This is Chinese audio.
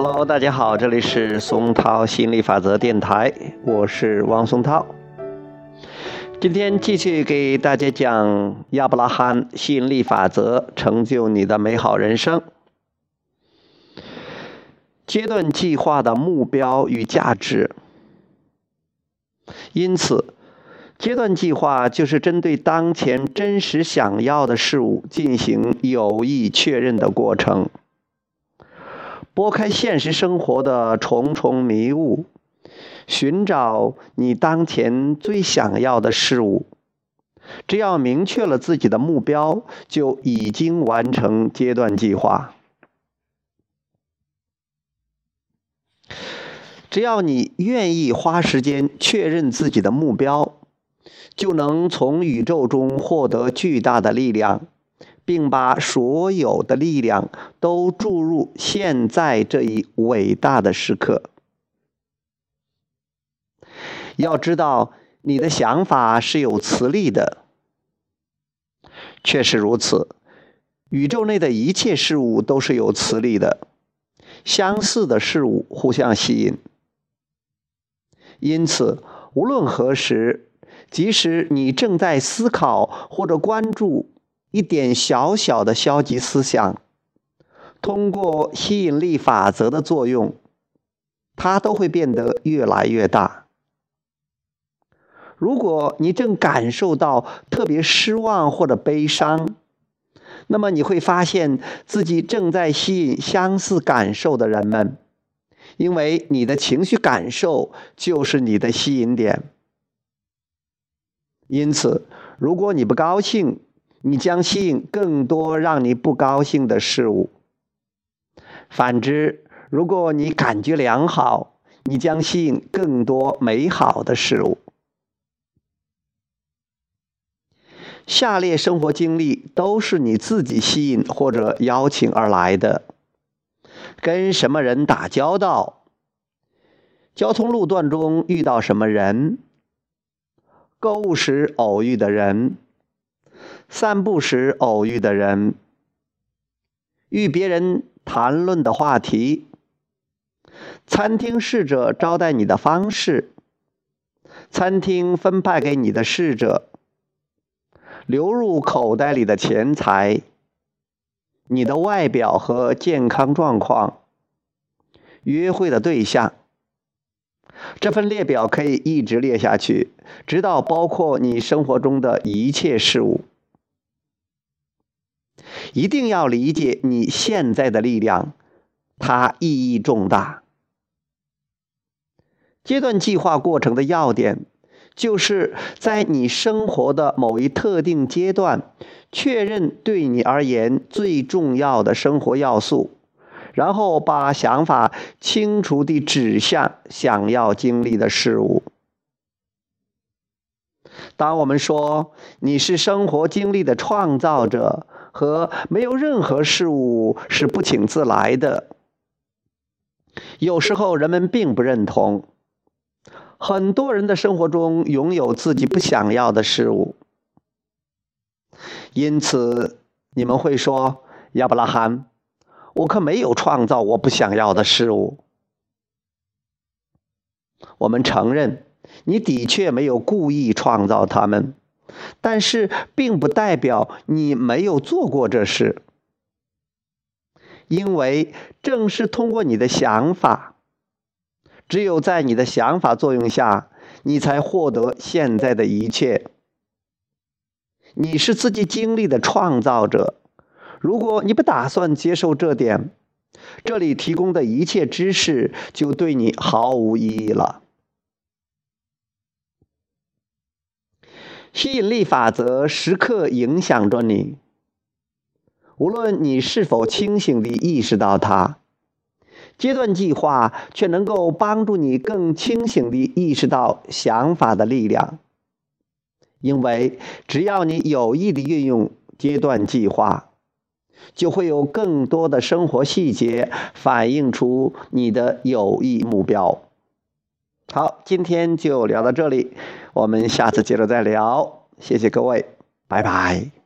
Hello，大家好，这里是松涛吸引力法则电台，我是汪松涛。今天继续给大家讲亚伯拉罕吸引力法则，成就你的美好人生。阶段计划的目标与价值，因此，阶段计划就是针对当前真实想要的事物进行有意确认的过程。拨开现实生活的重重迷雾，寻找你当前最想要的事物。只要明确了自己的目标，就已经完成阶段计划。只要你愿意花时间确认自己的目标，就能从宇宙中获得巨大的力量。并把所有的力量都注入现在这一伟大的时刻。要知道，你的想法是有磁力的。确实如此，宇宙内的一切事物都是有磁力的，相似的事物互相吸引。因此，无论何时，即使你正在思考或者关注。一点小小的消极思想，通过吸引力法则的作用，它都会变得越来越大。如果你正感受到特别失望或者悲伤，那么你会发现自己正在吸引相似感受的人们，因为你的情绪感受就是你的吸引点。因此，如果你不高兴，你将吸引更多让你不高兴的事物。反之，如果你感觉良好，你将吸引更多美好的事物。下列生活经历都是你自己吸引或者邀请而来的：跟什么人打交道？交通路段中遇到什么人？购物时偶遇的人？散步时偶遇的人，与别人谈论的话题，餐厅侍者招待你的方式，餐厅分派给你的侍者，流入口袋里的钱财，你的外表和健康状况，约会的对象。这份列表可以一直列下去，直到包括你生活中的一切事物。一定要理解你现在的力量，它意义重大。阶段计划过程的要点，就是在你生活的某一特定阶段，确认对你而言最重要的生活要素，然后把想法清楚地指向想要经历的事物。当我们说你是生活经历的创造者。和没有任何事物是不请自来的。有时候人们并不认同。很多人的生活中拥有自己不想要的事物，因此你们会说：“亚伯拉罕，我可没有创造我不想要的事物。”我们承认，你的确没有故意创造它们。但是，并不代表你没有做过这事，因为正是通过你的想法，只有在你的想法作用下，你才获得现在的一切。你是自己经历的创造者。如果你不打算接受这点，这里提供的一切知识就对你毫无意义了。吸引力法则时刻影响着你，无论你是否清醒地意识到它。阶段计划却能够帮助你更清醒地意识到想法的力量，因为只要你有意地运用阶段计划，就会有更多的生活细节反映出你的有意目标。好，今天就聊到这里，我们下次接着再聊。谢谢各位，拜拜。